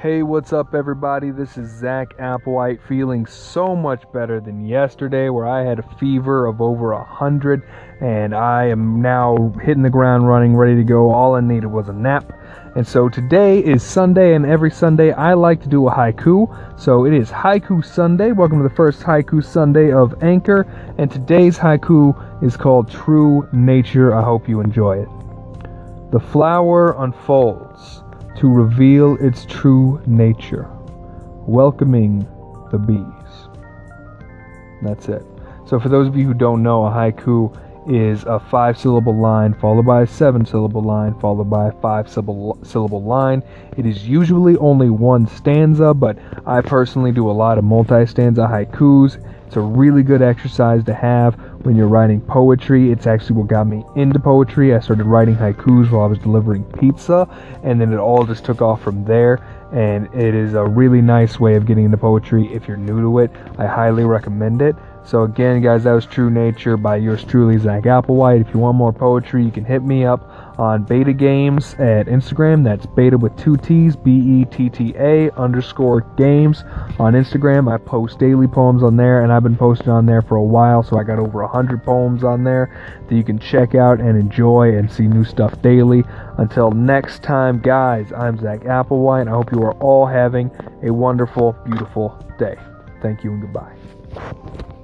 Hey, what's up, everybody? This is Zach Applewhite, feeling so much better than yesterday, where I had a fever of over a hundred, and I am now hitting the ground running, ready to go. All I needed was a nap. And so today is Sunday, and every Sunday I like to do a haiku. So it is Haiku Sunday. Welcome to the first Haiku Sunday of Anchor, and today's haiku is called True Nature. I hope you enjoy it. The flower unfolds to reveal its true nature, welcoming the bees. That's it. So, for those of you who don't know, a haiku is a five syllable line followed by a seven syllable line followed by a five syllable line. It is usually only one stanza, but I personally do a lot of multi stanza haikus. It's a really good exercise to have when you're writing poetry. It's actually what got me into poetry. I started writing haikus while I was delivering pizza, and then it all just took off from there. And it is a really nice way of getting into poetry if you're new to it. I highly recommend it. So again, guys, that was True Nature by yours truly, Zach Applewhite. If you want more poetry, you can hit me up on Betta Games at Instagram. That's Betta with two T's, B-E-T-T-A underscore Games on Instagram. I post daily poems on there, and I've been posting on there for a while, so I got over a hundred poems on there that you can check out and enjoy and see new stuff daily. Until next time, guys, I'm Zach Applewhite, and I hope you are all having a wonderful, beautiful day. Thank you and goodbye.